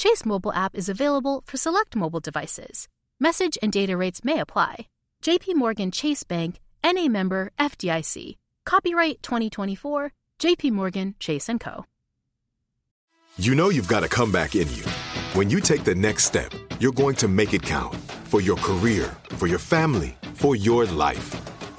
Chase mobile app is available for select mobile devices. Message and data rates may apply. JP Morgan Chase Bank, NA member FDIC. Copyright 2024, JP Morgan Chase & Co. You know you've got a comeback in you. When you take the next step, you're going to make it count for your career, for your family, for your life.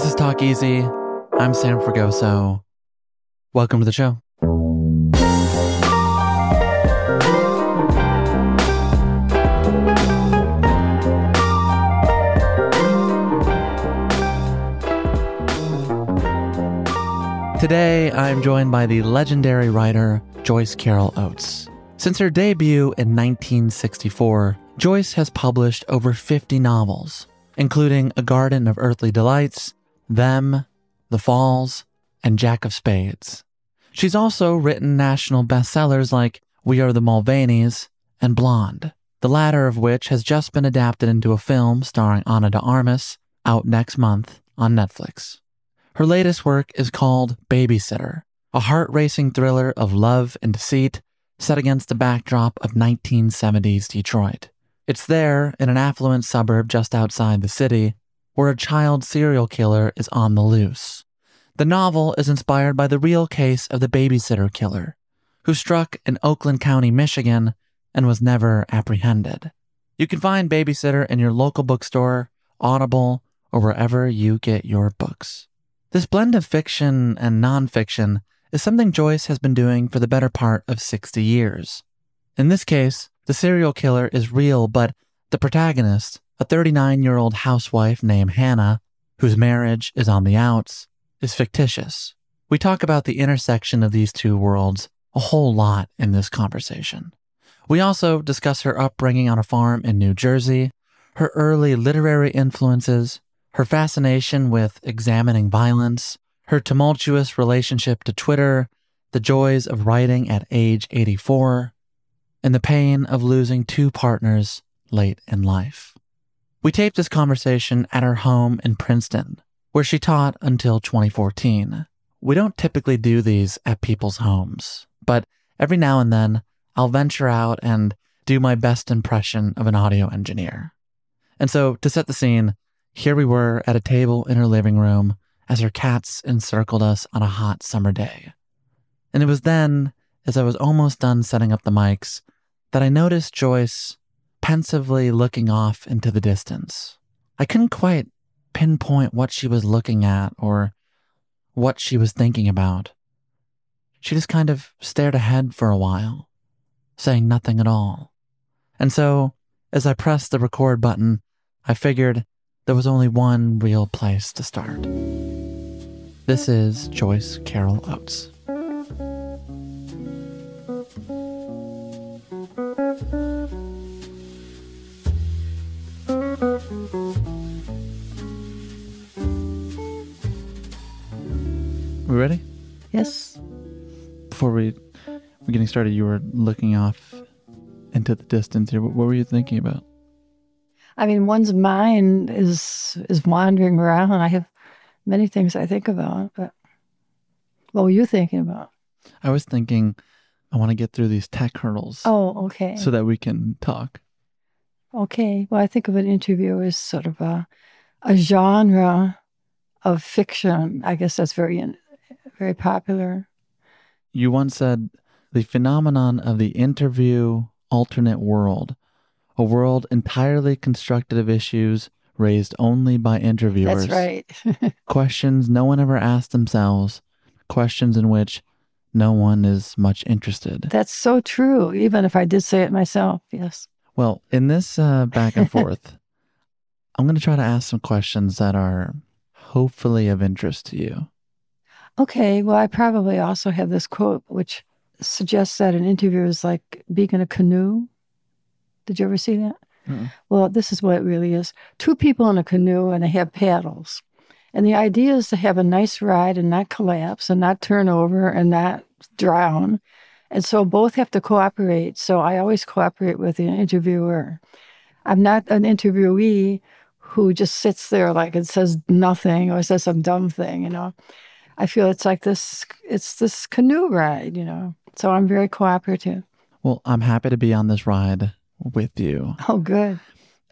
This is Talk Easy. I'm Sam Fragoso. Welcome to the show. Today, I'm joined by the legendary writer Joyce Carol Oates. Since her debut in 1964, Joyce has published over 50 novels, including A Garden of Earthly Delights, Them, The Falls, and Jack of Spades. She's also written national bestsellers like We Are the Mulvaneys and Blonde, the latter of which has just been adapted into a film starring Ana de Armas, out next month on Netflix. Her latest work is called Babysitter, a heart racing thriller of love and deceit set against the backdrop of 1970s Detroit. It's there, in an affluent suburb just outside the city, where a child serial killer is on the loose. The novel is inspired by the real case of the babysitter killer, who struck in Oakland County, Michigan, and was never apprehended. You can find Babysitter in your local bookstore, Audible, or wherever you get your books. This blend of fiction and nonfiction is something Joyce has been doing for the better part of 60 years. In this case, the serial killer is real, but the protagonist, a 39 year old housewife named Hannah, whose marriage is on the outs, is fictitious. We talk about the intersection of these two worlds a whole lot in this conversation. We also discuss her upbringing on a farm in New Jersey, her early literary influences, her fascination with examining violence, her tumultuous relationship to Twitter, the joys of writing at age 84, and the pain of losing two partners late in life. We taped this conversation at her home in Princeton, where she taught until 2014. We don't typically do these at people's homes, but every now and then I'll venture out and do my best impression of an audio engineer. And so, to set the scene, here we were at a table in her living room as her cats encircled us on a hot summer day. And it was then, as I was almost done setting up the mics, that I noticed Joyce pensively looking off into the distance. I couldn't quite pinpoint what she was looking at or what she was thinking about. She just kind of stared ahead for a while, saying nothing at all. And so, as I pressed the record button, I figured there was only one real place to start. This is Joyce Carol Oates. We ready? Yes. Before we were getting started, you were looking off into the distance here. What were you thinking about? I mean, one's mind is is wandering around. I have many things I think about, but what were you thinking about? I was thinking I want to get through these tech hurdles Oh, okay. so that we can talk. okay. Well, I think of an interview as sort of a a genre of fiction. I guess that's very very popular. You once said the phenomenon of the interview alternate world, a world entirely constructed of issues raised only by interviewers. That's right. Questions no one ever asked themselves, questions in which no one is much interested. that's so true. Even if I did say it myself, yes. Well, in this uh, back and forth, I'm going to try to ask some questions that are hopefully of interest to you. Okay. Well, I probably also have this quote which suggests that an interview is like being in a canoe. Did you ever see that? Mm-mm. Well, this is what it really is two people in a canoe and they have paddles. And the idea is to have a nice ride and not collapse and not turn over and not drown. And so both have to cooperate. So I always cooperate with the interviewer. I'm not an interviewee who just sits there like and says nothing or says some dumb thing, you know. I feel it's like this it's this canoe ride, you know. So I'm very cooperative. Well, I'm happy to be on this ride with you. Oh good.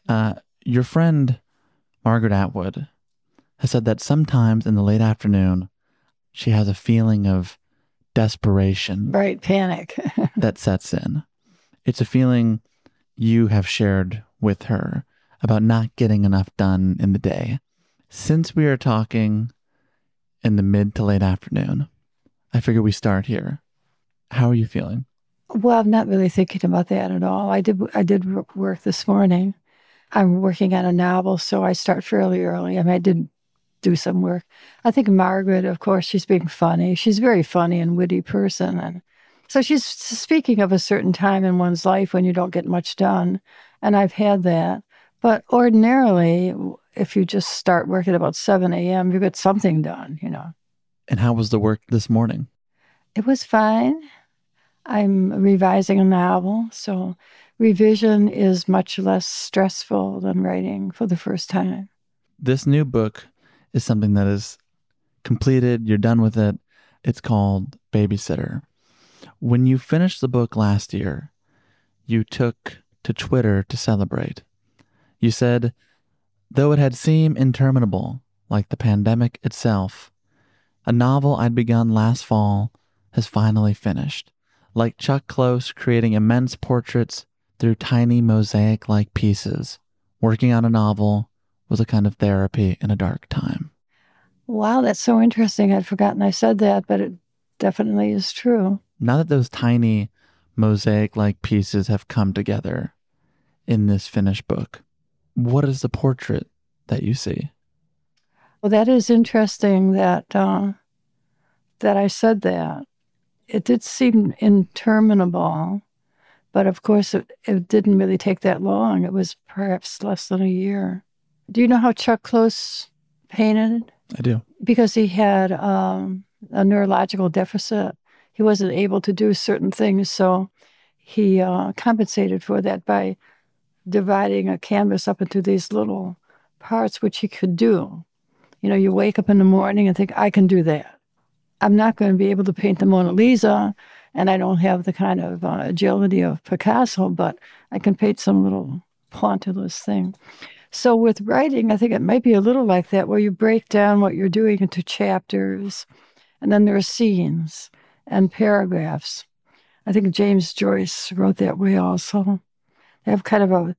Uh, your friend, Margaret Atwood, has said that sometimes in the late afternoon, she has a feeling of desperation Right, panic. that sets in. It's a feeling you have shared with her about not getting enough done in the day. Since we are talking in the mid to late afternoon, I figure we start here. How are you feeling? Well, I'm not really thinking about that at all. I did I did work this morning. I'm working on a novel, so I start fairly early. I mean, I did do some work. I think Margaret, of course, she's being funny. She's a very funny and witty person, and so she's speaking of a certain time in one's life when you don't get much done, and I've had that. But ordinarily, if you just start work at about seven a.m., you get something done. You know, And how was the work this morning? it was fine. I'm revising a novel, so revision is much less stressful than writing for the first time. This new book is something that is completed, you're done with it. It's called Babysitter. When you finished the book last year, you took to Twitter to celebrate. You said, though it had seemed interminable, like the pandemic itself, a novel I'd begun last fall has finally finished. Like Chuck Close creating immense portraits through tiny mosaic like pieces, working on a novel was a kind of therapy in a dark time. Wow, that's so interesting. I'd forgotten I said that, but it definitely is true. Now that those tiny mosaic like pieces have come together in this finished book, what is the portrait that you see? Well, that is interesting that uh, that I said that. It did seem interminable, but of course, it, it didn't really take that long. It was perhaps less than a year. Do you know how Chuck Close painted? I do. because he had um, a neurological deficit. He wasn't able to do certain things, so he uh, compensated for that by dividing a canvas up into these little parts, which he could do. You know, you wake up in the morning and think, I can do that. I'm not going to be able to paint the Mona Lisa, and I don't have the kind of uh, agility of Picasso, but I can paint some little pointillist thing. So with writing, I think it might be a little like that, where you break down what you're doing into chapters, and then there are scenes and paragraphs. I think James Joyce wrote that way also. Have kind of a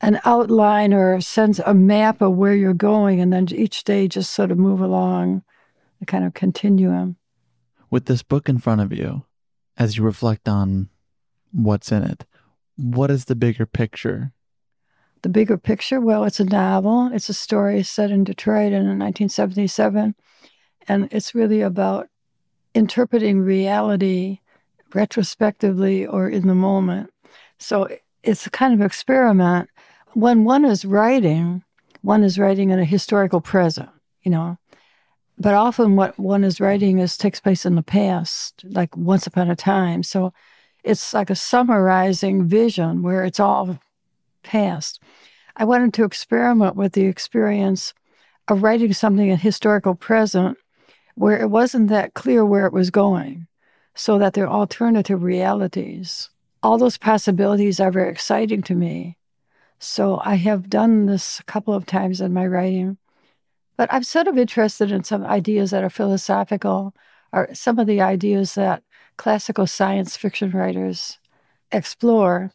an outline or a sense, a map of where you're going, and then each day just sort of move along a kind of continuum. With this book in front of you, as you reflect on what's in it, what is the bigger picture? The bigger picture, well, it's a novel. It's a story set in Detroit in 1977. And it's really about interpreting reality retrospectively or in the moment. So it's a kind of experiment. When one is writing, one is writing in a historical present, you know. but often what one is writing is takes place in the past, like once upon a time. So it's like a summarizing vision where it's all past. I wanted to experiment with the experience of writing something in historical present where it wasn't that clear where it was going, so that there are alternative realities. All those possibilities are very exciting to me. So I have done this a couple of times in my writing. But I'm sort of interested in some ideas that are philosophical, or some of the ideas that classical science fiction writers explore.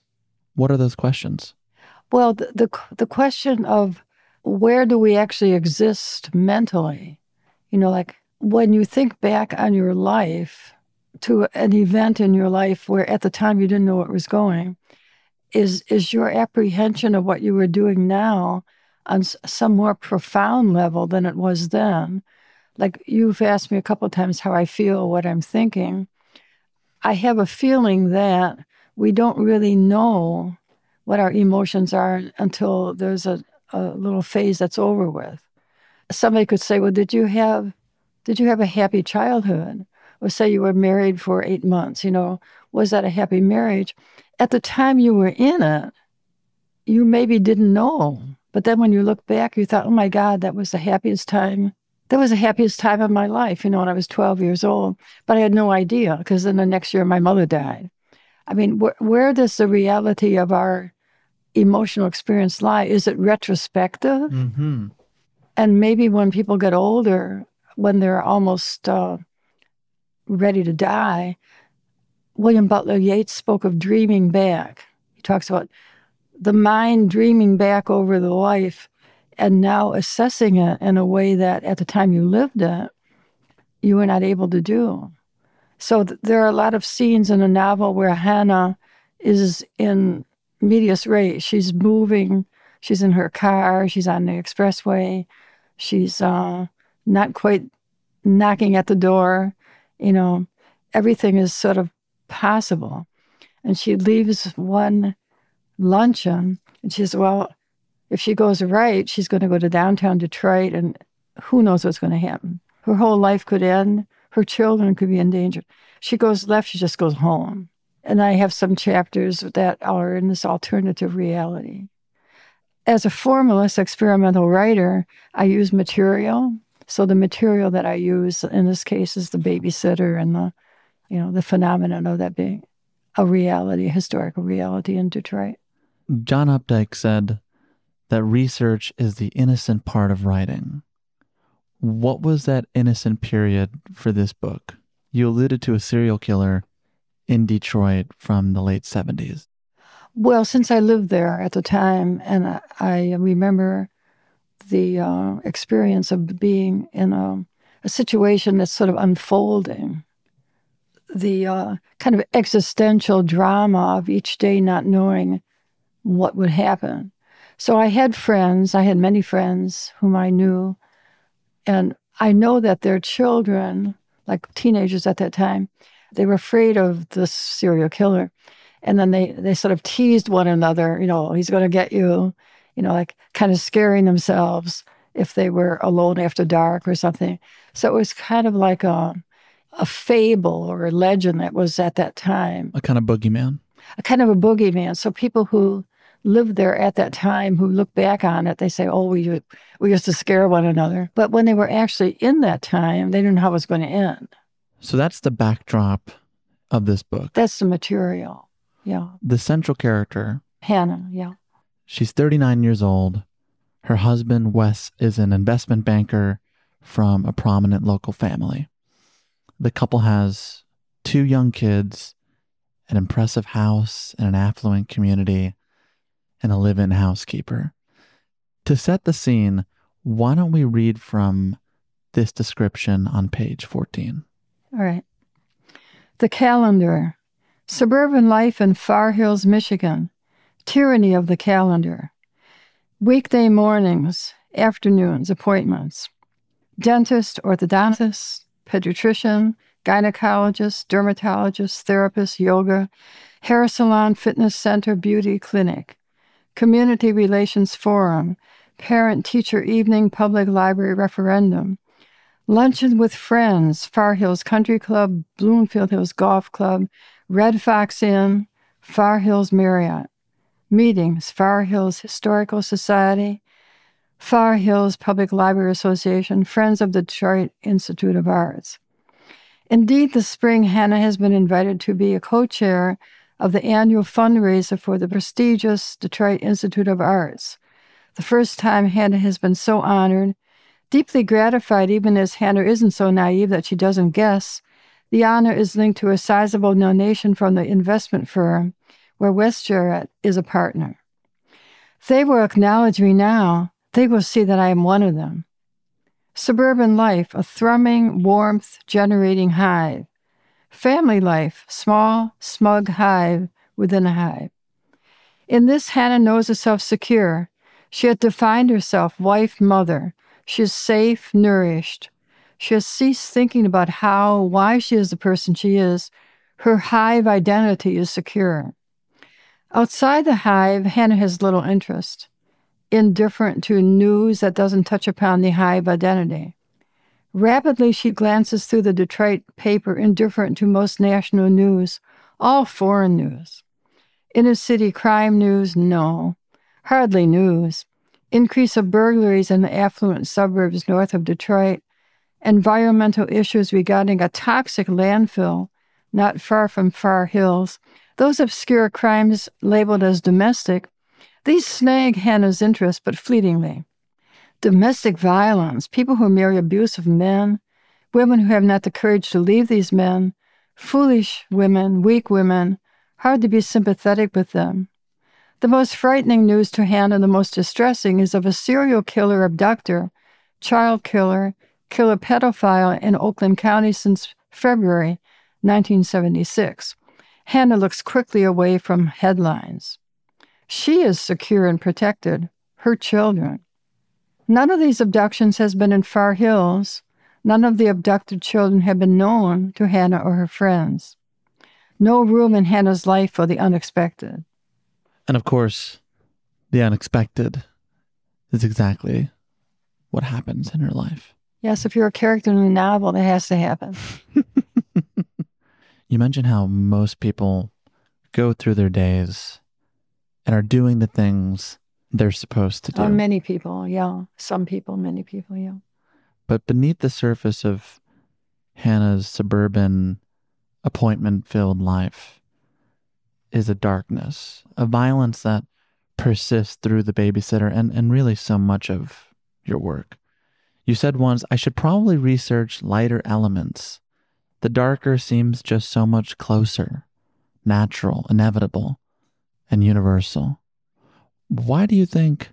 What are those questions? Well, the, the, the question of where do we actually exist mentally? You know, like when you think back on your life to an event in your life where at the time you didn't know what was going, is is your apprehension of what you were doing now on some more profound level than it was then? Like you've asked me a couple of times how I feel, what I'm thinking. I have a feeling that we don't really know what our emotions are until there's a, a little phase that's over with. Somebody could say, Well, did you have did you have a happy childhood? Or say you were married for eight months, you know, was that a happy marriage? At the time you were in it, you maybe didn't know. But then when you look back, you thought, oh my God, that was the happiest time. That was the happiest time of my life, you know, when I was 12 years old. But I had no idea because then the next year my mother died. I mean, wh- where does the reality of our emotional experience lie? Is it retrospective? Mm-hmm. And maybe when people get older, when they're almost uh, ready to die, William Butler Yeats spoke of dreaming back. He talks about the mind dreaming back over the life and now assessing it in a way that at the time you lived it, you were not able to do. So th- there are a lot of scenes in a novel where Hannah is in medias res. She's moving, she's in her car, she's on the expressway, she's uh, not quite knocking at the door. You know, everything is sort of possible. And she leaves one luncheon and she says, Well, if she goes right, she's going to go to downtown Detroit and who knows what's going to happen. Her whole life could end. Her children could be endangered. She goes left, she just goes home. And I have some chapters that are in this alternative reality. As a formalist experimental writer, I use material. So the material that I use in this case is the babysitter and the, you know, the phenomenon of that being a reality, a historical reality in Detroit. John Updike said that research is the innocent part of writing. What was that innocent period for this book? You alluded to a serial killer in Detroit from the late 70s. Well, since I lived there at the time, and I, I remember the uh, experience of being in a, a, situation that's sort of unfolding, the uh, kind of existential drama of each day not knowing what would happen. So I had friends, I had many friends whom I knew, and I know that their children, like teenagers at that time, they were afraid of this serial killer. And then they, they sort of teased one another, you know, he's going to get you, you know, like kind of scaring themselves if they were alone after dark or something. So it was kind of like a, a fable or a legend that was at that time. A kind of boogeyman. A kind of a boogeyman. So people who lived there at that time who look back on it, they say, oh, we, we used to scare one another. But when they were actually in that time, they didn't know how it was going to end. So that's the backdrop of this book. That's the material. Yeah. The central character, Hannah, yeah. She's 39 years old. Her husband, Wes, is an investment banker from a prominent local family. The couple has two young kids, an impressive house and an affluent community, and a live in housekeeper. To set the scene, why don't we read from this description on page 14? All right. The calendar. Suburban life in Far Hills, Michigan. Tyranny of the calendar. Weekday mornings, afternoons, appointments. Dentist, orthodontist, pediatrician, gynecologist, dermatologist, therapist, yoga, hair salon, fitness center, beauty clinic. Community Relations Forum, Parent Teacher Evening Public Library Referendum, Luncheon with friends, Far Hills Country Club, Bloomfield Hills Golf Club, Red Fox Inn, Far Hills Marriott. Meetings, Far Hills Historical Society, Far Hills Public Library Association, Friends of the Detroit Institute of Arts. Indeed, this spring, Hannah has been invited to be a co chair of the annual fundraiser for the prestigious Detroit Institute of Arts. The first time Hannah has been so honored, deeply gratified, even as Hannah isn't so naive that she doesn't guess. The honor is linked to a sizable donation from the investment firm where Wes Jarrett is a partner. They will acknowledge me now, they will see that I am one of them. Suburban life, a thrumming, warmth generating hive. Family life, small, smug hive within a hive. In this, Hannah knows herself secure. She has defined herself wife, mother. She is safe, nourished. She has ceased thinking about how, why she is the person she is. Her hive identity is secure. Outside the hive, Hannah has little interest indifferent to news that doesn't touch upon the hive identity. Rapidly, she glances through the Detroit paper, indifferent to most national news, all foreign news. Inner city crime news, no. Hardly news. Increase of burglaries in the affluent suburbs north of Detroit. Environmental issues regarding a toxic landfill not far from Far Hills. Those obscure crimes labeled as domestic these snag Hannah's interest, but fleetingly. Domestic violence, people who marry abusive men, women who have not the courage to leave these men, foolish women, weak women, hard to be sympathetic with them. The most frightening news to Hannah, the most distressing, is of a serial killer abductor, child killer, killer pedophile in Oakland County since February 1976. Hannah looks quickly away from headlines. She is secure and protected, her children. None of these abductions has been in Far Hills. None of the abducted children have been known to Hannah or her friends. No room in Hannah's life for the unexpected. And of course, the unexpected is exactly what happens in her life. Yes, if you're a character in a novel, that has to happen. you mentioned how most people go through their days and are doing the things they're supposed to do. Uh, many people, yeah. Some people, many people, yeah. But beneath the surface of Hannah's suburban, appointment filled life is a darkness, a violence that persists through the babysitter and, and really so much of your work. You said once, I should probably research lighter elements. The darker seems just so much closer, natural, inevitable and universal. Why do you think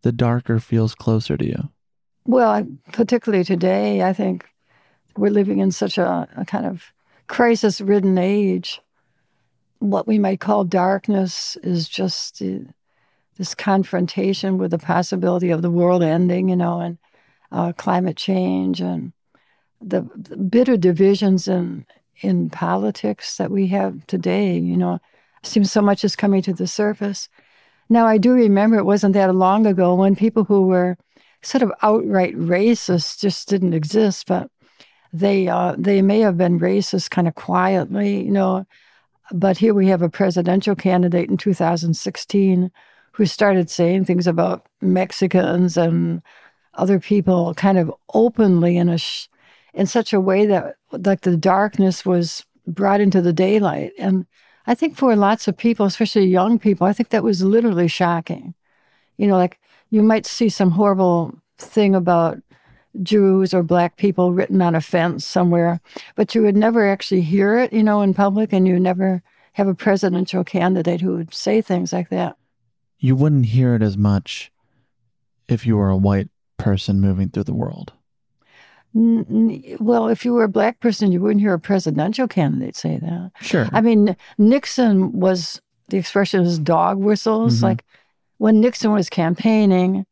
the darker feels closer to you? Well, particularly today, I think we're living in such a, a kind of crisis ridden age. What we might call darkness is just uh, this confrontation with the possibility of the world ending, you know, and uh, climate change and the, bitter divisions in in politics that we have today. You know, seems so much is coming to the surface. Now, I do remember it wasn't that long ago when people who were sort of outright racist just didn't exist, but they uh, they may have been racist kind of quietly, you know. But here we have a presidential candidate in 2016 who started saying things about Mexicans and other people kind of openly in a sh- in such a way that like the darkness was brought into the daylight and I think for lots of people, especially young people, I think that was literally shocking. You know, like you might see some horrible thing about Jews or black people written on a fence somewhere, but you would never actually hear it, you know, in public, and you never have a presidential candidate who would say things like that. You wouldn't hear it as much if you were a white person moving through the world. Well, if you were a black person, you wouldn't hear a presidential candidate say that. Sure. I mean, Nixon was the expression is dog whistles. Mm-hmm. Like when Nixon was campaigning,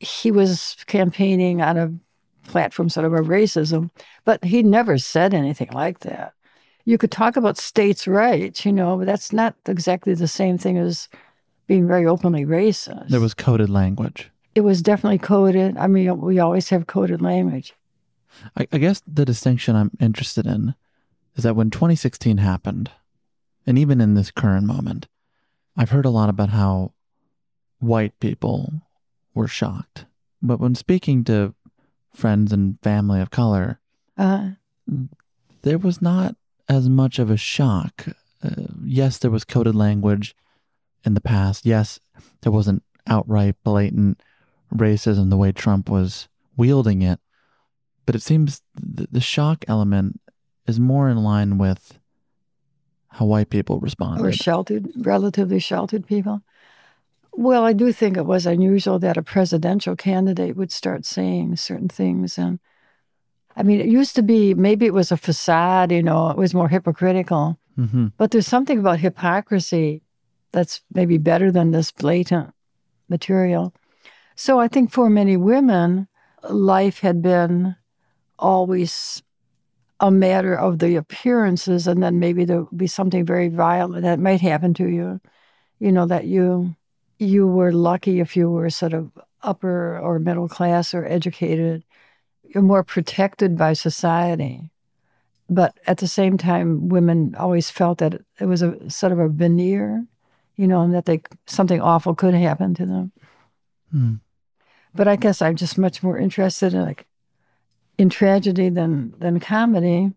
he was campaigning on a platform sort of a racism, but he never said anything like that. You could talk about states' rights, you know, but that's not exactly the same thing as being very openly racist. There was coded language. It was definitely coded. I mean, we always have coded language. I, I guess the distinction I'm interested in is that when 2016 happened, and even in this current moment, I've heard a lot about how white people were shocked. But when speaking to friends and family of color, uh, there was not as much of a shock. Uh, yes, there was coded language in the past. Yes, there wasn't outright blatant racism the way Trump was wielding it. But it seems th- the shock element is more in line with how white people responded. Or sheltered, relatively sheltered people. Well, I do think it was unusual that a presidential candidate would start saying certain things. And I mean, it used to be maybe it was a facade, you know, it was more hypocritical. Mm-hmm. But there's something about hypocrisy that's maybe better than this blatant material. So I think for many women, life had been always a matter of the appearances, and then maybe there would be something very violent that might happen to you. You know, that you you were lucky if you were sort of upper or middle class or educated. You're more protected by society. But at the same time, women always felt that it was a sort of a veneer, you know, and that they something awful could happen to them. Hmm. But I guess I'm just much more interested in like in tragedy than than comedy.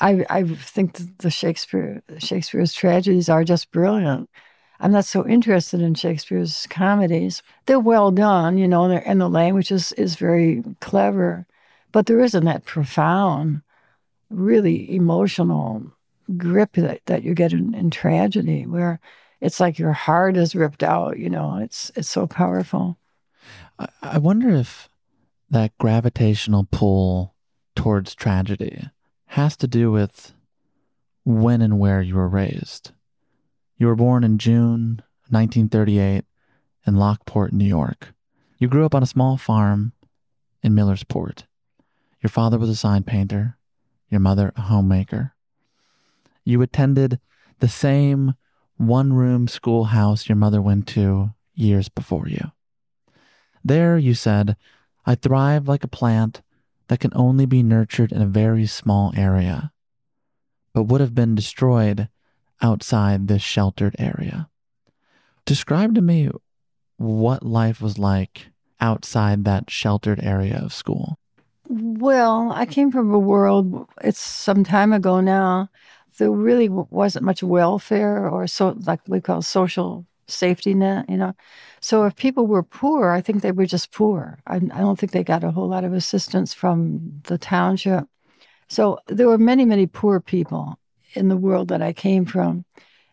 I I think the Shakespeare Shakespeare's tragedies are just brilliant. I'm not so interested in Shakespeare's comedies. They're well done, you know, and the language is, is very clever, but there isn't that profound, really emotional grip that, that you get in, in tragedy, where it's like your heart is ripped out. You know, it's it's so powerful. I, I wonder if that gravitational pull towards tragedy has to do with when and where you were raised. You were born in June 1938 in Lockport, New York. You grew up on a small farm in Millersport. Your father was a sign painter, your mother a homemaker. You attended the same one room schoolhouse your mother went to years before you. There, you said, I thrive like a plant that can only be nurtured in a very small area, but would have been destroyed outside this sheltered area. Describe to me what life was like outside that sheltered area of school. Well, I came from a world, it's some time ago now, there really wasn't much welfare or so like we call social safety net, you know. So if people were poor, I think they were just poor. I, I don't think they got a whole lot of assistance from the township. So there were many, many poor people in the world that I came from.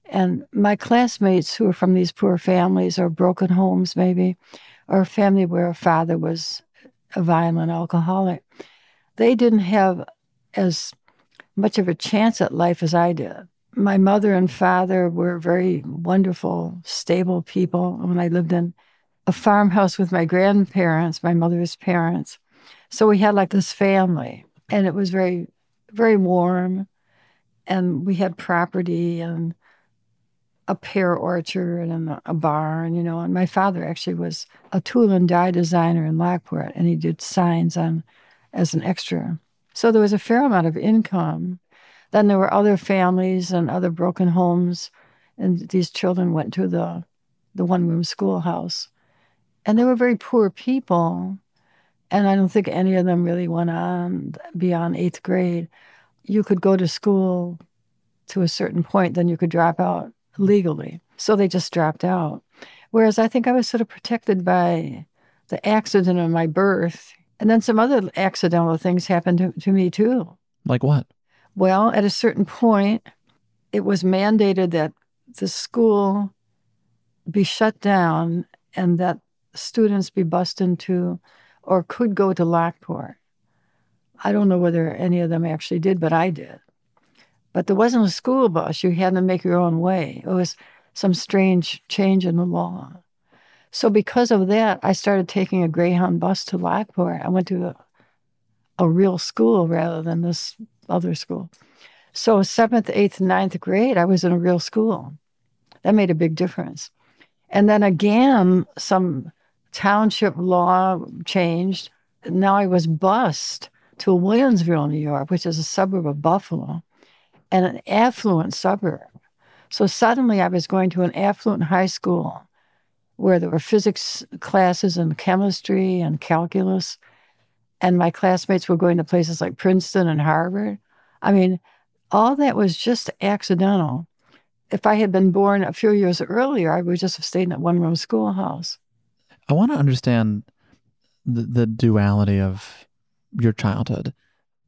And my classmates who are from these poor families or broken homes, maybe, or a family where a father was a violent alcoholic, they didn't have as much of a chance at life as I did. My mother and father were very wonderful, stable people. When I lived in a farmhouse with my grandparents, my mother's parents. So we had like this family, and it was very, very warm and we had property and a pear orchard and a barn, you know. And my father actually was a tool and die designer in Lockport, and he did signs on as an extra. So there was a fair amount of income. Then there were other families and other broken homes, and these children went to the the one room schoolhouse, and they were very poor people. And I don't think any of them really went on beyond eighth grade you could go to school to a certain point, then you could drop out legally. So they just dropped out. Whereas I think I was sort of protected by the accident of my birth. And then some other accidental things happened to, to me too. Like what? Well, at a certain point, it was mandated that the school be shut down and that students be bused into or could go to Lockport. I don't know whether any of them actually did, but I did. But there wasn't a school bus. You had to make your own way. It was some strange change in the law. So because of that, I started taking a Greyhound bus to Lockport. I went to a, a real school rather than this other school. So seventh, eighth, ninth grade, I was in a real school. That made a big difference. And then again, some township law changed. Now I was bused to Williamsville, New York, which is a suburb of Buffalo, and an affluent suburb. So suddenly I was going to an affluent high school where there were physics classes and chemistry and calculus. And my classmates were going to places like Princeton and Harvard. I mean, all that was just accidental. If I had been born a few years earlier, I would just have stayed in a one room schoolhouse. I want to understand the, the duality of your childhood.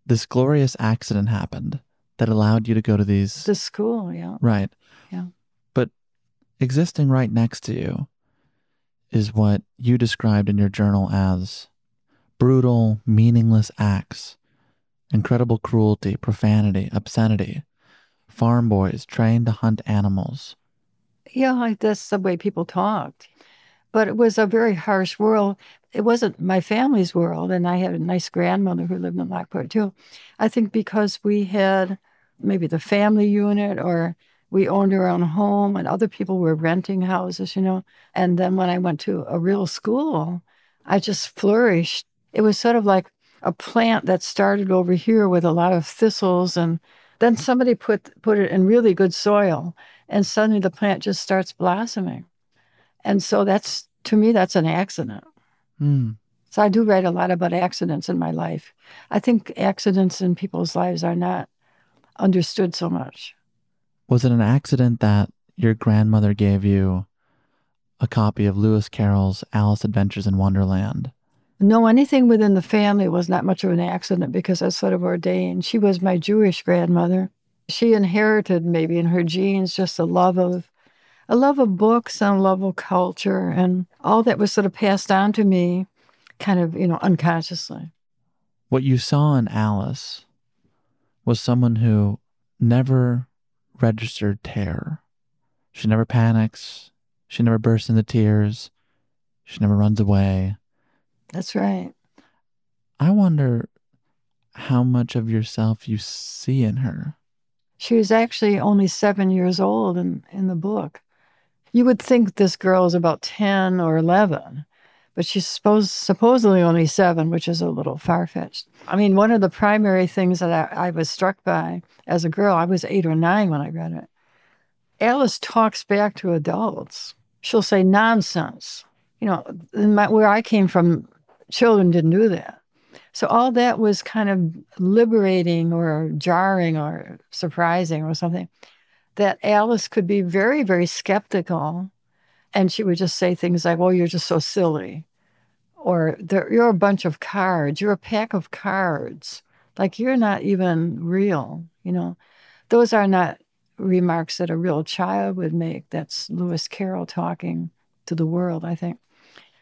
This glorious accident happened that allowed you to go to these. The school, yeah. Right. Yeah. But existing right next to you is what you described in your journal as brutal, meaningless acts, incredible cruelty, profanity, obscenity, farm boys trained to hunt animals. Yeah, that's the way people talked. But it was a very harsh world. It wasn't my family's world, and I had a nice grandmother who lived in Lockport too. I think because we had maybe the family unit or we owned our own home and other people were renting houses, you know. And then when I went to a real school, I just flourished. It was sort of like a plant that started over here with a lot of thistles and then somebody put put it in really good soil and suddenly the plant just starts blossoming. And so that's to me that's an accident. Mm. So I do write a lot about accidents in my life. I think accidents in people's lives are not understood so much. Was it an accident that your grandmother gave you a copy of Lewis Carroll's Alice Adventures in Wonderland? No, anything within the family was not much of an accident because that's sort of ordained. She was my Jewish grandmother. She inherited maybe in her genes just a love of a love of books and a love of culture and all that was sort of passed on to me kind of, you know, unconsciously. What you saw in Alice was someone who never registered terror. She never panics. She never bursts into tears. She never runs away. That's right. I wonder how much of yourself you see in her. She was actually only seven years old in, in the book. You would think this girl is about 10 or 11, but she's supposed, supposedly only seven, which is a little far fetched. I mean, one of the primary things that I, I, was struck by as a girl, I was eight or nine when I read it. Alice talks back to adults. She'll say nonsense. You know, my, where I came from, children didn't do that. So all that was kind of liberating or jarring or surprising or something. That Alice could be very, very skeptical and she would just say things like, Well, you're just so silly. Or you're a bunch of cards. You're a pack of cards. Like you're not even real. You know, those are not remarks that a real child would make. That's Lewis Carroll talking to the world, I think.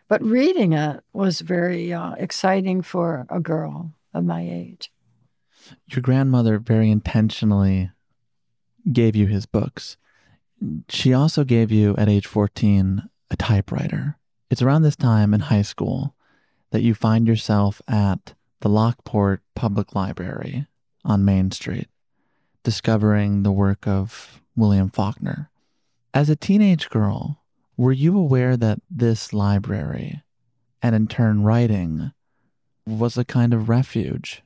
But reading it was very uh, exciting for a girl of my age. Your grandmother very intentionally gave you his books she also gave you, at age 14, a typewriter. It's around this time in high school that you find yourself at the Lockport Public Library on Main Street, discovering the work of William Faulkner. As a teenage girl, were you aware that this library, and in turn writing, was a kind of refuge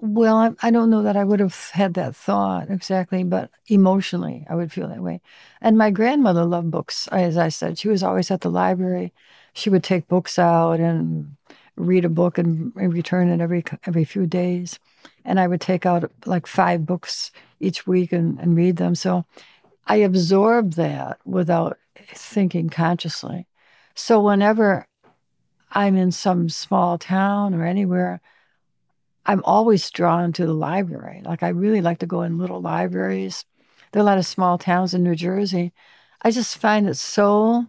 well, I, I, don't know that I would have had that thought exactly, but emotionally, I would feel that way. And my grandmother loved books. As I said, she was always at the library. She would take books out and read a book and return it every every few days. And I would take out like five books each week and, and read them. So I absorb that without thinking consciously. So whenever I'm in some small town or anywhere, I'm always drawn to the library. Like I really like to go in little libraries. There are a lot of small towns in New Jersey. I just find it so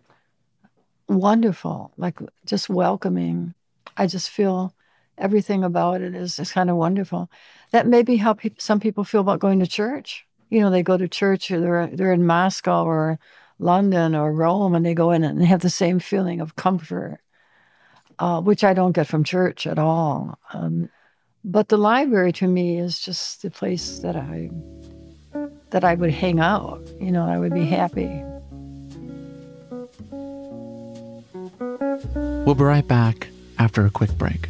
wonderful, like just welcoming. I just feel everything about it is, is kind of wonderful. That may be how pe- some people feel about going to church. You know, they go to church or they're, they're in Moscow or London or Rome and they go in and have the same feeling of comfort, uh, which I don't get from church at all. Um, but the library to me is just the place that I that I would hang out. You know, I would be happy. We'll be right back after a quick break.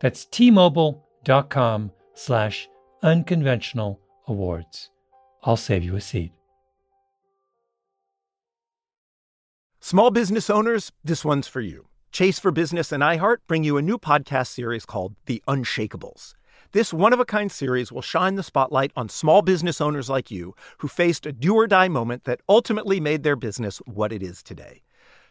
that's tmobile.com slash unconventional awards. I'll save you a seat. Small business owners, this one's for you. Chase for Business and iHeart bring you a new podcast series called The Unshakables. This one of a kind series will shine the spotlight on small business owners like you who faced a do or die moment that ultimately made their business what it is today.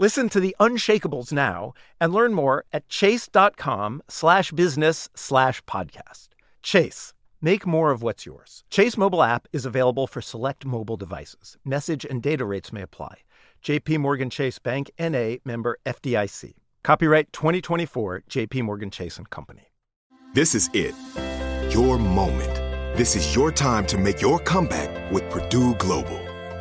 Listen to the Unshakables now and learn more at chase.com slash business slash podcast. Chase, make more of what's yours. Chase mobile app is available for select mobile devices. Message and data rates may apply. JP Morgan Chase Bank NA member FDIC. Copyright 2024 JP Morgan Chase and Company. This is it. Your moment. This is your time to make your comeback with Purdue Global.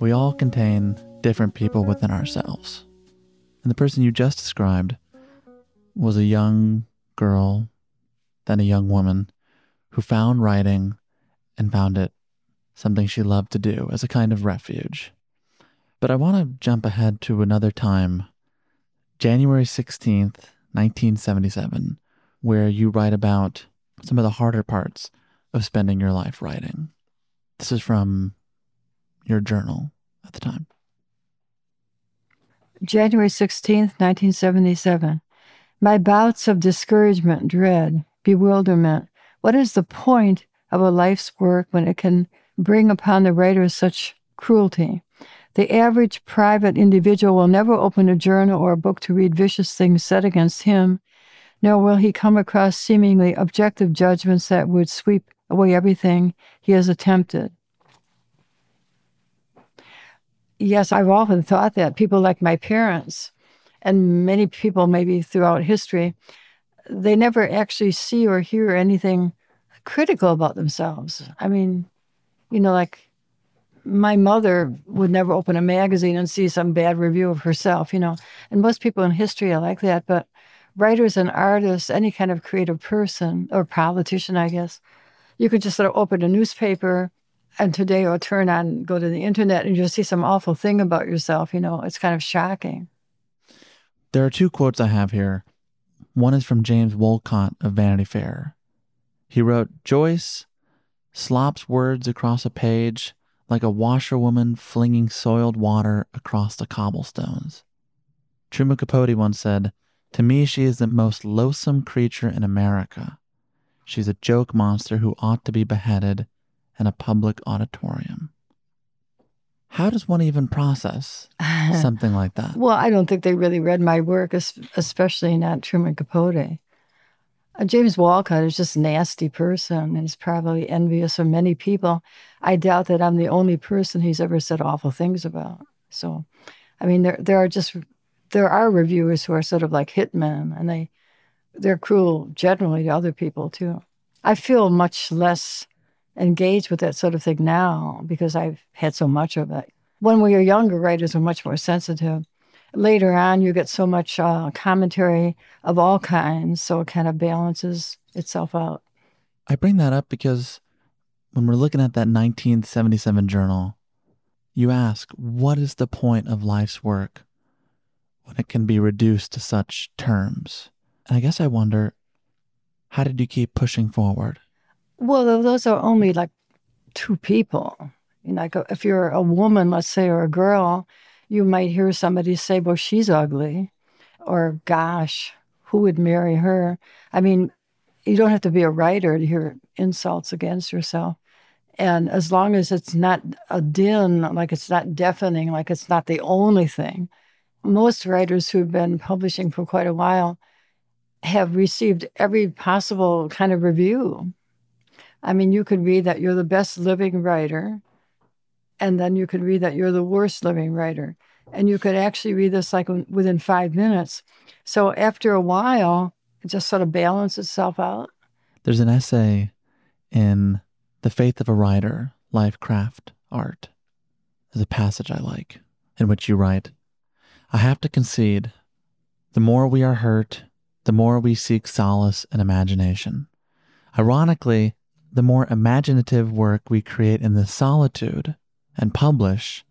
We all contain different people within ourselves. And the person you just described was a young girl, then a young woman, who found writing and found it something she loved to do as a kind of refuge. But I want to jump ahead to another time, January 16th, 1977, where you write about some of the harder parts of spending your life writing. This is from your journal at the time? January 16th, 1977. My bouts of discouragement, dread, bewilderment. What is the point of a life's work when it can bring upon the writer such cruelty. The average private individual will never open a journal or a book to read vicious things said against him, nor will he come across seemingly objective judgments that would sweep away everything he has attempted. Yes, I've often thought that people like my parents and many people, maybe throughout history, they never actually see or hear anything critical about themselves. I mean, you know, like my mother would never open a magazine and see some bad review of herself, you know. And most people in history are like that. But writers and artists, any kind of creative person or politician, I guess, you could just sort of open a newspaper and today or turn on, go to the internet and you'll see some awful thing about yourself, you know. It's kind of shocking. There are two quotes I have here. One is from James Wolcott of Vanity Fair. He wrote, Joyce slops words across a page like a washerwoman flinging soiled water across the cobblestones. Truman Capote once said, To me, she is the most loathsome creature in America. She's a joke monster who ought to be beheaded in a public auditorium. How does one even process something like that? Well, I don't think they really read my work, especially not Truman Capote. Uh, James Wolcott is just a nasty person and is probably envious of many people. I doubt that I'm the only person he's ever said awful things about. So, I mean, there there are just there are reviewers who are sort of like hitmen, and they they're cruel generally to other people too. I feel much less engaged with that sort of thing now because I've had so much of it. When we were younger, writers were much more sensitive. Later on, you get so much uh, commentary of all kinds, so it kind of balances itself out. I bring that up because when we're looking at that 1977 journal, you ask, what is the point of life's work when it can be reduced to such terms? And I guess I wonder, how did you keep pushing forward? Well, those are only like two people. You know, like uh, if you're a woman, let's say, or a girl, you might hear somebody say, well, she's ugly, or gosh, who would marry her? I mean, you don't have to be a writer to hear insults against yourself. And as long as it's not a din, like it's not deafening, like it's not the only thing, most writers who've been publishing for quite a while have received every possible kind of review. I mean, you could read that you're the best living writer, and then you could read that you're the worst living writer. And you could actually read this like within five minutes. So after a while, it just sort of balances itself out. There's an essay in The Faith of a Writer, Life, Craft, Art. There's a passage I like in which you write I have to concede the more we are hurt, the more we seek solace and imagination. Ironically, the more imaginative work we create in the solitude and publish,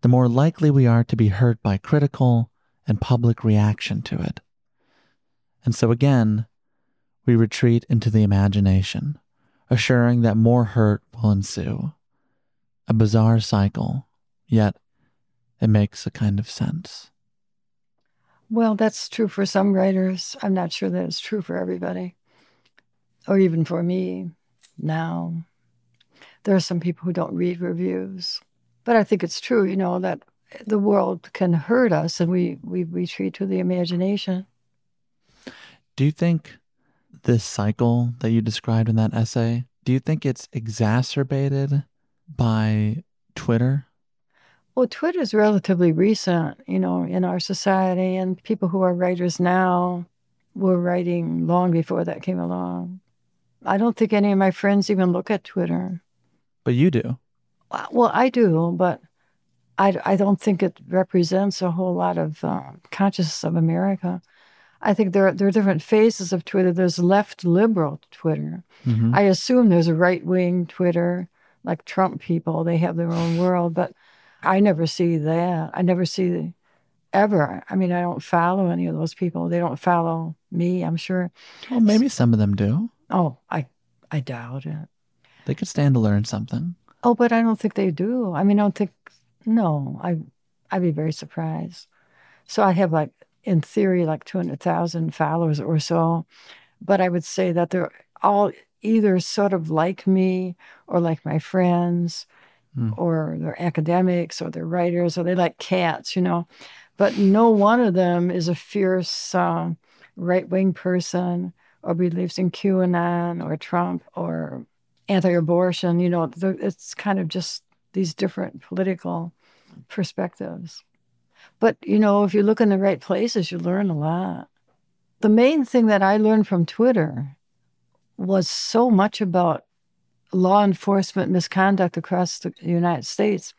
the more likely we are to be hurt by critical and public reaction to it. And so again, we retreat into the imagination, assuring that more hurt will ensue. A bizarre cycle, yet it makes a kind of sense. Well, that's true for some writers. I'm not sure that it's true for everybody, or even for me now. There are some people who don't read reviews. But I think it's true, you know, that the world can hurt us and we, we retreat to the imagination. Do you think this cycle that you described in that essay, do you think it's exacerbated by Twitter? Well, Twitter is relatively recent, you know, in our society, and people who are writers now were writing long before that came along. I don't think any of my friends even look at Twitter. But you do. Well, I do, but I, I don't think it represents a whole lot of uh, consciousness of America. I think there are, there are different phases of Twitter. There's left liberal Twitter. Mm-hmm. I assume there's a right wing Twitter, like Trump people. They have their own world, but I never see that. I never see ever. I mean, I don't follow any of those people. They don't follow me. I'm sure. Well, maybe some of them do. Oh, I I doubt it. They could stand to learn something. Oh, but I don't think they do. I mean, I don't think. No, I I'd be very surprised. So I have like, in theory, like two hundred thousand followers or so, but I would say that they're all either sort of like me or like my friends Mm. or they're academics or they're writers or they like cats, you know. But no one of them is a fierce uh, right wing person or believes in QAnon or Trump or anti abortion. You know, it's kind of just these different political perspectives. But, you know, if you look in the right places, you learn a lot. The main thing that I learned from Twitter was so much about law enforcement misconduct across the United States.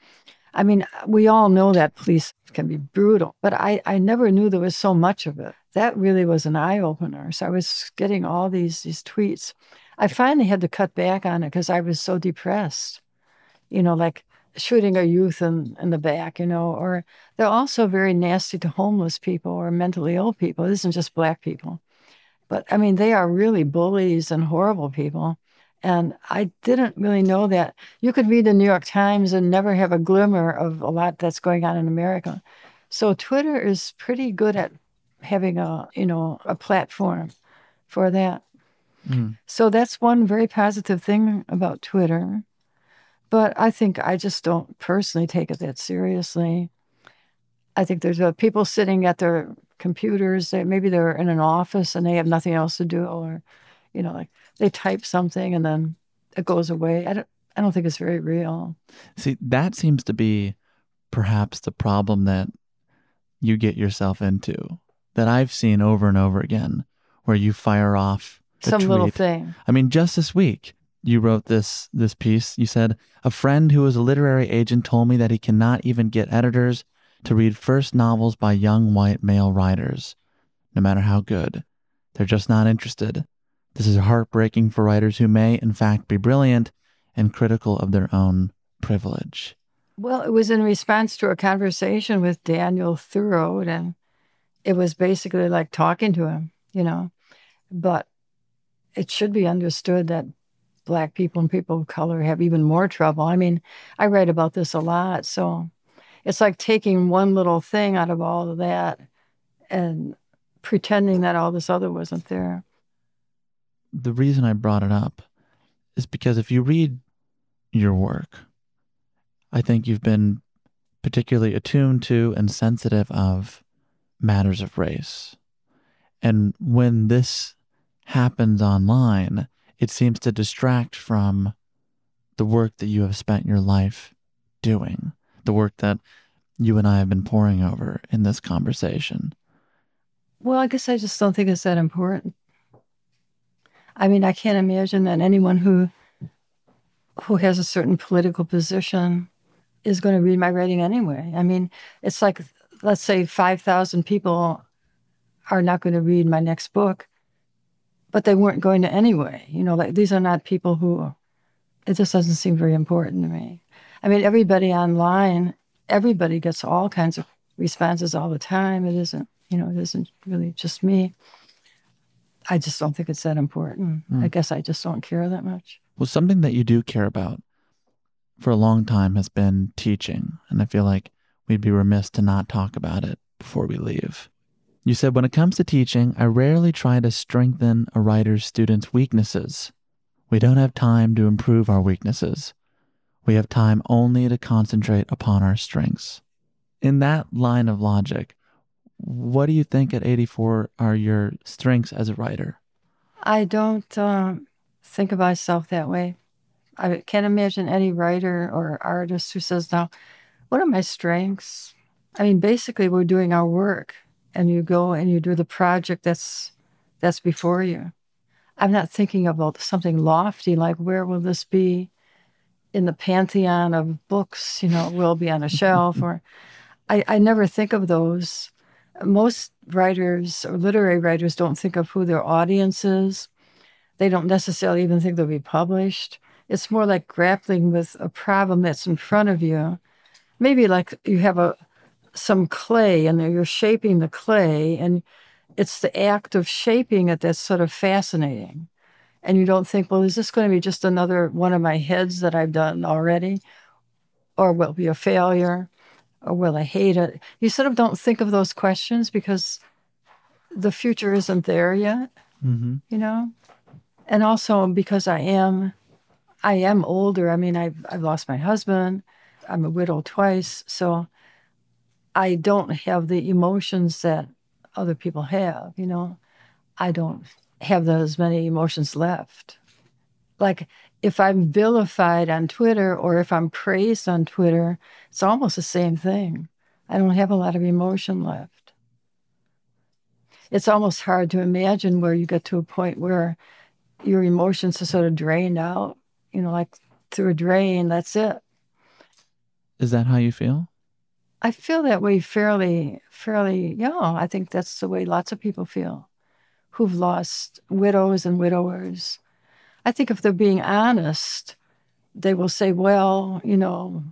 I mean, we all know that police can be brutal, but I, I never knew there was so much of it. That really was an eye opener. So I was getting all these these tweets. I finally had to cut back on it because I was so depressed. You know, like shooting a youth in, in the back, you know, or they're also very nasty to homeless people or mentally ill people. It isn't just black people. But I mean, they are really bullies and horrible people. And I didn't really know that. You could read the New York Times and never have a glimmer of a lot that's going on in America. So Twitter is pretty good at having a, you know, a platform for that. Mm. So that's one very positive thing about Twitter. But I think I just don't personally take it that seriously. I think there's uh, people sitting at their computers. They, maybe they're in an office and they have nothing else to do, or you know, like they type something and then it goes away. I don't. I don't think it's very real. See, that seems to be perhaps the problem that you get yourself into that I've seen over and over again, where you fire off Some little thing. I mean, just this week, you wrote this this piece. You said a friend who is a literary agent told me that he cannot even get editors to read first novels by young white male writers, no matter how good. They're just not interested. This is heartbreaking for writers who may, in fact, be brilliant and critical of their own privilege. Well, it was in response to a conversation with Daniel Thurode, and it was basically like talking to him, you know. But it should be understood that Black people and people of color have even more trouble. I mean, I write about this a lot. So it's like taking one little thing out of all of that and pretending that all this other wasn't there. the reason I brought it up is because if you read your work, I think you've been particularly attuned to and sensitive of matters of race. And when this happens online, it seems to distract from the work that you have spent your life doing, the work that you and I have been poring over in this conversation. Well, I guess I just don't think it's that important. I mean, I can't imagine that anyone who who has a certain political position is going to read my writing anyway. I mean, it's like let's say 5,000 people are not going to read my next book, but they weren't going to anyway. You know, like these are not people who it just doesn't seem very important to me. I mean, everybody online, everybody gets all kinds of responses all the time. It isn't, you know, it isn't really just me. I just don't think it's that important. Hmm. I guess I just don't care that much. Well, something that you do care about for a long time has been teaching, and I feel like we'd be remiss to not talk about it before we leave. You said, when it comes to teaching, I rarely try to strengthen a writer's student's weaknesses. We don't have time to improve our weaknesses. We have time only to concentrate upon our strengths. In that line of logic, what do you think at 84 are your strengths as a writer? I don't um, think of myself that way. I can't imagine any writer or artist who says, now, what are my strengths? I mean, basically, we're doing our work and you go and you do the project that's that's before you. I'm not thinking about something lofty like where will this be in the pantheon of books, you know, will be on a shelf or I, I never think of those. Most writers or literary writers don't think of who their audience is. They don't necessarily even think they'll be published. It's more like grappling with a problem that's in front of you. Maybe like you have a some clay and you're shaping the clay and it's the act of shaping it that's sort of fascinating. And you don't think, well, is this going to be just another one of my heads that I've done already? Or will it be a failure? Or will I hate it? You sort of don't think of those questions because the future isn't there yet, Mm-hmm. you know? And also because I am I am older. I mean, I've I've lost my husband. I'm a widow twice, so I don't have the emotions that other people have, you know. I don't have those many emotions left. Like if I'm vilified on Twitter or if I'm praised on Twitter, it's almost the same thing. I don't have a lot of emotion left. It's almost hard to imagine where you get to a point where your emotions are sort of drained out, you know, like through a drain, that's it. Is that how you feel? I feel that way fairly, fairly, yeah. I think that's the way lots of people feel who've lost widows and widowers. I think if they're being honest, they will say, well, you know,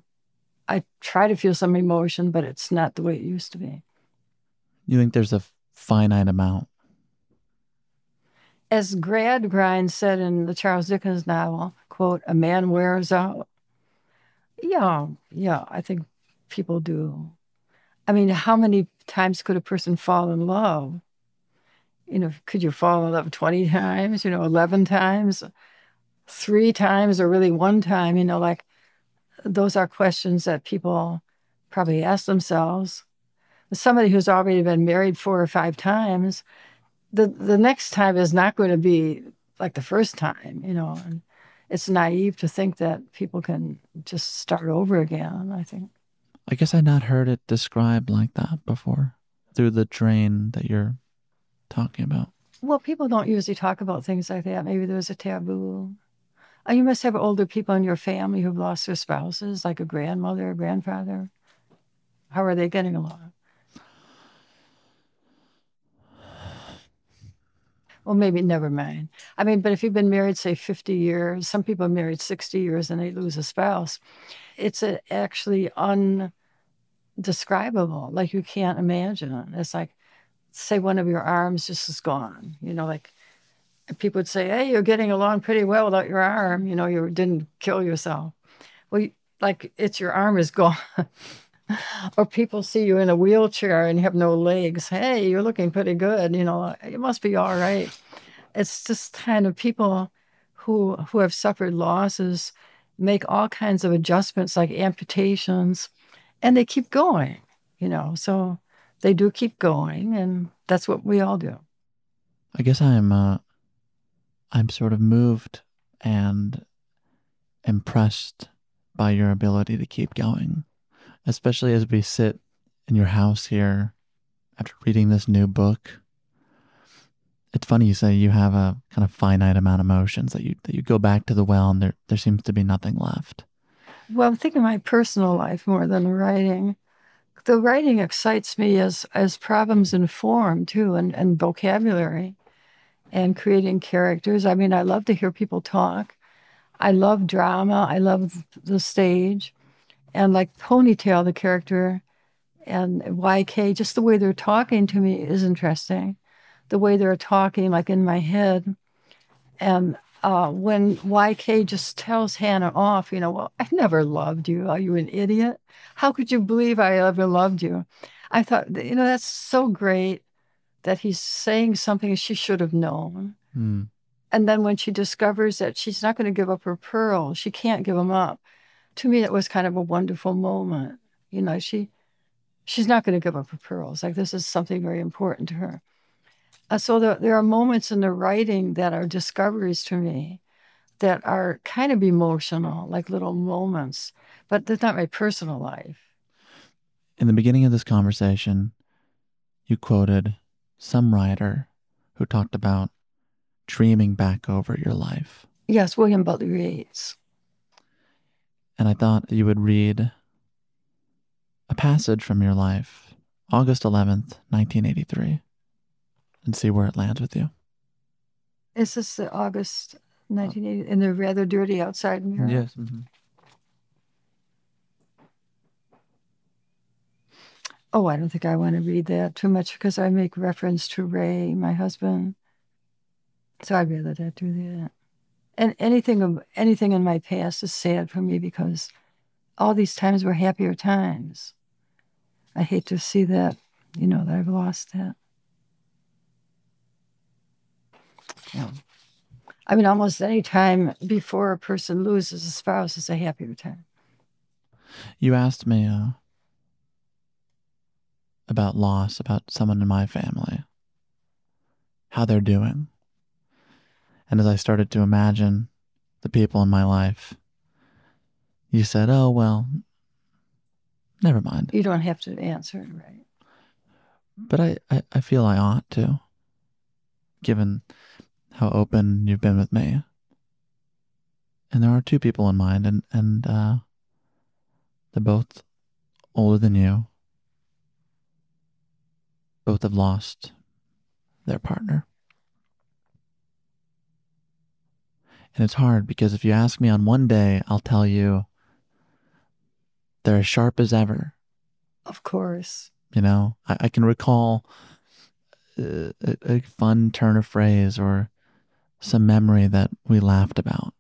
I try to feel some emotion, but it's not the way it used to be. You think there's a finite amount? As Gradgrind said in the Charles Dickens novel, quote, a man wears out. Yeah, yeah, I think people do. I mean, how many times could a person fall in love? You know, could you fall in love 20 times, you know, 11 times, three times, or really one time? You know, like those are questions that people probably ask themselves. Somebody who's already been married four or five times, the, the next time is not going to be like the first time, you know. And it's naive to think that people can just start over again, I think. I guess I'd not heard it described like that before through the drain that you're talking about. Well, people don't usually talk about things like that. Maybe there's a taboo. Uh, you must have older people in your family who've lost their spouses, like a grandmother or grandfather. How are they getting along? Well, maybe never mind. I mean, but if you've been married, say, 50 years, some people are married 60 years and they lose a spouse. It's a, actually undescribable. Like you can't imagine. It's like, say, one of your arms just is gone. You know, like people would say, hey, you're getting along pretty well without your arm. You know, you didn't kill yourself. Well, like it's your arm is gone. Or people see you in a wheelchair and have no legs. Hey, you're looking pretty good. You know, it must be all right. It's just kind of people who who have suffered losses make all kinds of adjustments like amputations, and they keep going. You know, so they do keep going, and that's what we all do. I guess I'm uh, I'm sort of moved and impressed by your ability to keep going especially as we sit in your house here after reading this new book. It's funny you say you have a kind of finite amount of emotions that you that you go back to the well and there there seems to be nothing left. Well, I'm thinking my personal life more than writing. The writing excites me as as problems in form too and, and vocabulary and creating characters. I mean, I love to hear people talk. I love drama. I love the stage and like Ponytail, the character, and YK, just the way they're talking to me is interesting. The way they're talking, like in my head. And uh, when YK just tells Hannah off, you know, well, I never loved you. Are you an idiot? How could you believe I ever loved you? I thought, you know, that's so great that he's saying something she should have known. Mm. And then when she discovers that she's not going to give up her pearl, she can't give them up to me, it was kind of a wonderful moment. You know, she she's not going to give up her pearls. Like this is something very important to her. Uh, so there, there are moments in the writing that are discoveries to me that are kind of emotional, like little moments, but that's not my personal life. In the beginning of this conversation, you quoted some writer who talked about dreaming back over your life. Yes, William Butler Yeats and I thought you would read a passage from your life, August 11th, 1983, and see where it lands with you. Is this the August 1980 in the rather dirty outside mirror? Yes. Mm-hmm. Oh, I don't think I want to read that too much because I make reference to Ray, my husband. So I'd rather not do that and anything of anything in my past is sad for me because all these times were happier times. I hate to see that, you know, that I've lost that. Yeah. I mean, almost any time before a person loses a spouse is a happier time. You asked me uh, about loss, about someone in my family, how they're doing. And as I started to imagine the people in my life, you said, oh, well, never mind. You don't have to answer, right? But I, I, I feel I ought to, given how open you've been with me. And there are two people in mind, and, and uh, they're both older than you. Both have lost their partner. And it's hard because if you ask me on one day, I'll tell you they're as sharp as ever. Of course. You know, I, I can recall uh, a, a fun turn of phrase or some memory that we laughed about.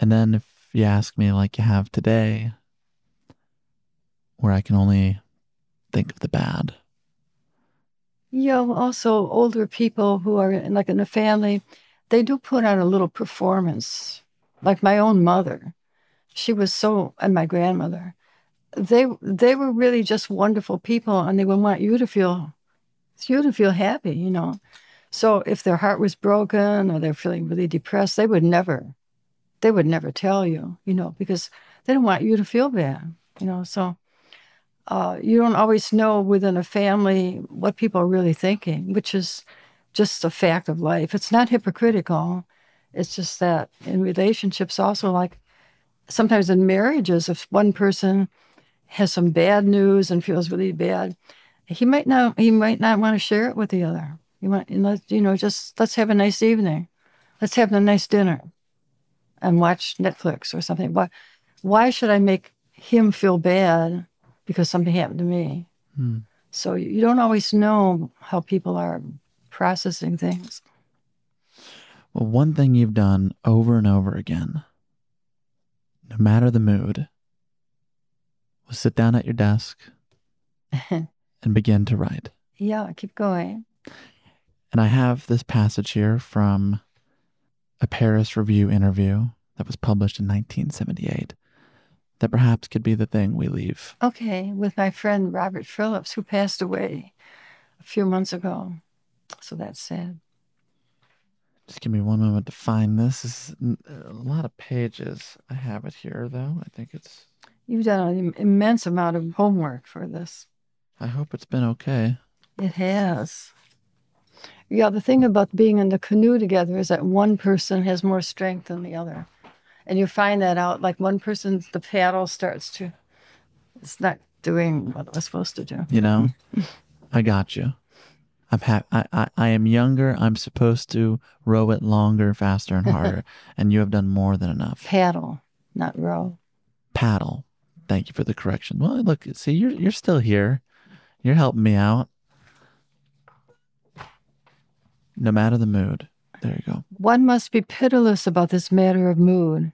And then if you ask me, like you have today, where I can only think of the bad. You know, also older people who are in, like in a family, they do put on a little performance. Like my own mother, she was so, and my grandmother, they they were really just wonderful people, and they would want you to feel, you to feel happy, you know. So if their heart was broken or they're feeling really depressed, they would never, they would never tell you, you know, because they don't want you to feel bad, you know. So uh, you don't always know within a family what people are really thinking, which is just a fact of life. It's not hypocritical. It's just that in relationships, also like sometimes in marriages, if one person has some bad news and feels really bad, he might not he might not want to share it with the other. You want you know just let's have a nice evening, let's have a nice dinner, and watch Netflix or something. Why why should I make him feel bad because something happened to me? Hmm. So you don't always know how people are processing things. Well, one thing you've done over and over again, no matter the mood, was sit down at your desk and begin to write. Yeah, keep going. And I have this passage here from a Paris Review interview that was published in 1978 that perhaps could be the thing we leave. Okay, with my friend Robert Phillips, who passed away a few months ago. So that's sad. Just give me one moment to find this. this is a lot of pages. I have it here, though. I think it's. You've done an immense amount of homework for this. I hope it's been okay. It has. Yeah, the thing about being in the canoe together is that one person has more strength than the other. And you find that out. Like one person, the paddle starts to, it's not doing what it was supposed to do. You know, I got you. I'm ha- I, I, I am younger. I'm supposed to row it longer, faster, and harder. and you have done more than enough. Paddle, not row. Paddle. Thank you for the correction. Well, look, see, you're you're still here. You're helping me out. No matter the mood. There you go. One must be pitiless about this matter of mood.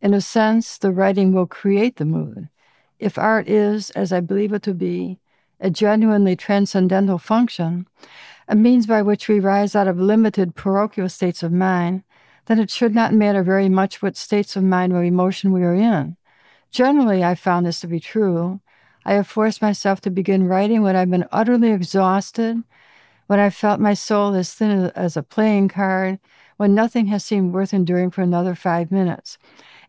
In a sense, the writing will create the mood. If art is, as I believe it to be, a genuinely transcendental function, a means by which we rise out of limited parochial states of mind, then it should not matter very much what states of mind or emotion we are in. Generally, I found this to be true. I have forced myself to begin writing when I've been utterly exhausted, when I felt my soul as thin as a playing card, when nothing has seemed worth enduring for another five minutes.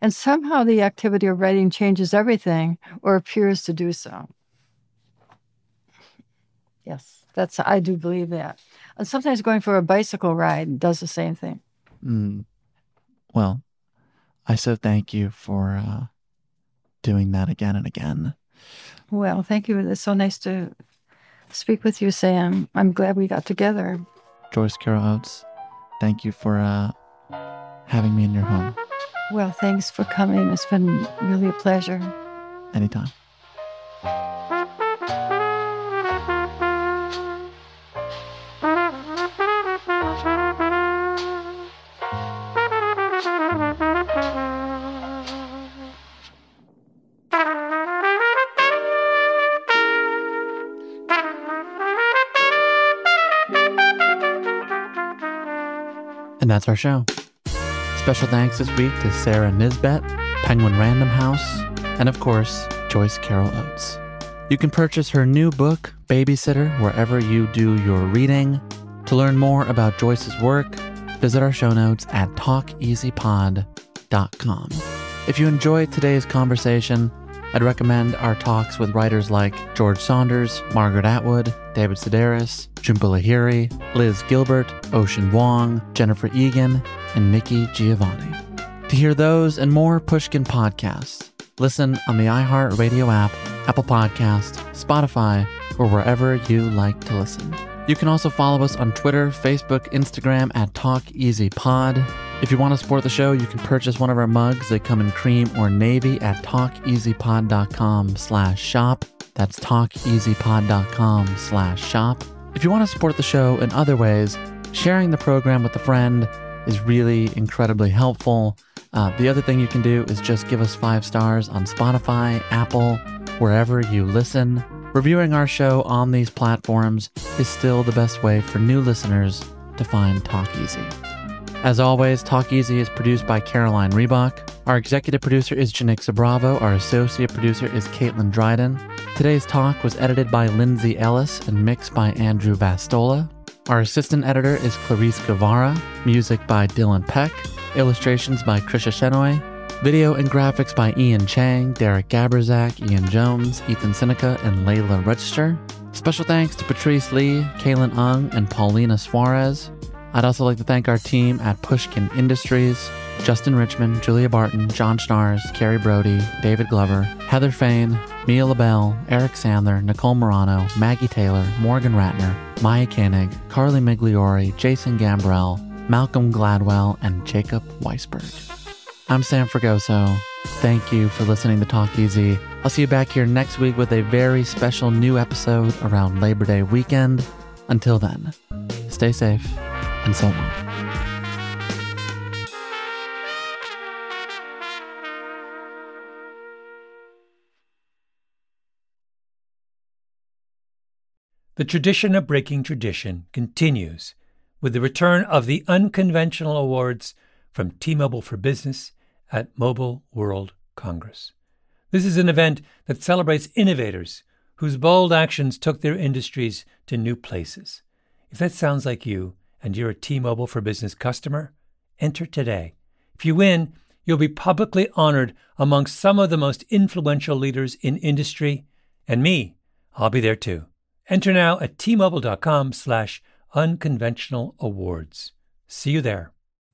And somehow the activity of writing changes everything, or appears to do so. Yes, that's I do believe that. And sometimes going for a bicycle ride does the same thing. Mm. Well, I so thank you for uh, doing that again and again. Well, thank you. It's so nice to speak with you, Sam. I'm glad we got together. Joyce Carol Oates, thank you for uh, having me in your home. Well, thanks for coming. It's been really a pleasure. Anytime. That's our show. Special thanks this week to Sarah Nisbet, Penguin Random House, and of course, Joyce Carol Oates. You can purchase her new book, Babysitter, wherever you do your reading. To learn more about Joyce's work, visit our show notes at talkeasypod.com. If you enjoyed today's conversation, I'd recommend our talks with writers like George Saunders, Margaret Atwood, David Sedaris, Jhumpa Lahiri, Liz Gilbert, Ocean Vuong, Jennifer Egan, and Nikki Giovanni. To hear those and more Pushkin podcasts, listen on the iHeartRadio app, Apple Podcast, Spotify, or wherever you like to listen. You can also follow us on Twitter, Facebook, Instagram at TalkEasyPod. If you want to support the show, you can purchase one of our mugs. They come in cream or navy at talkeasypod.com slash shop. That's talkeasypod.com slash shop. If you want to support the show in other ways, sharing the program with a friend is really incredibly helpful. Uh, the other thing you can do is just give us five stars on Spotify, Apple, wherever you listen. Reviewing our show on these platforms is still the best way for new listeners to find Talk Easy. As always, Talk Easy is produced by Caroline Reebok. Our executive producer is Janicza Bravo. Our associate producer is Caitlin Dryden. Today's talk was edited by Lindsay Ellis and mixed by Andrew Vastola. Our assistant editor is Clarice Guevara. Music by Dylan Peck. Illustrations by Krisha Shenoy. Video and graphics by Ian Chang, Derek Gabrizak, Ian Jones, Ethan Seneca, and Layla Register. Special thanks to Patrice Lee, Kaylin Ung, and Paulina Suarez. I'd also like to thank our team at Pushkin Industries Justin Richmond, Julia Barton, John Schnars, Carrie Brody, David Glover, Heather Fain, Mia LaBelle, Eric Sandler, Nicole Morano, Maggie Taylor, Morgan Ratner, Maya Koenig, Carly Migliori, Jason Gambrell, Malcolm Gladwell, and Jacob Weisberg. I'm Sam Fragoso. Thank you for listening to Talk Easy. I'll see you back here next week with a very special new episode around Labor Day weekend. Until then, stay safe and so long. The tradition of breaking tradition continues with the return of the unconventional awards from T Mobile for Business at Mobile World Congress. This is an event that celebrates innovators whose bold actions took their industries to new places. If that sounds like you and you're a T Mobile for Business customer, enter today. If you win, you'll be publicly honored among some of the most influential leaders in industry, and me, I'll be there too. Enter now at tmobile.com slash unconventional awards. See you there.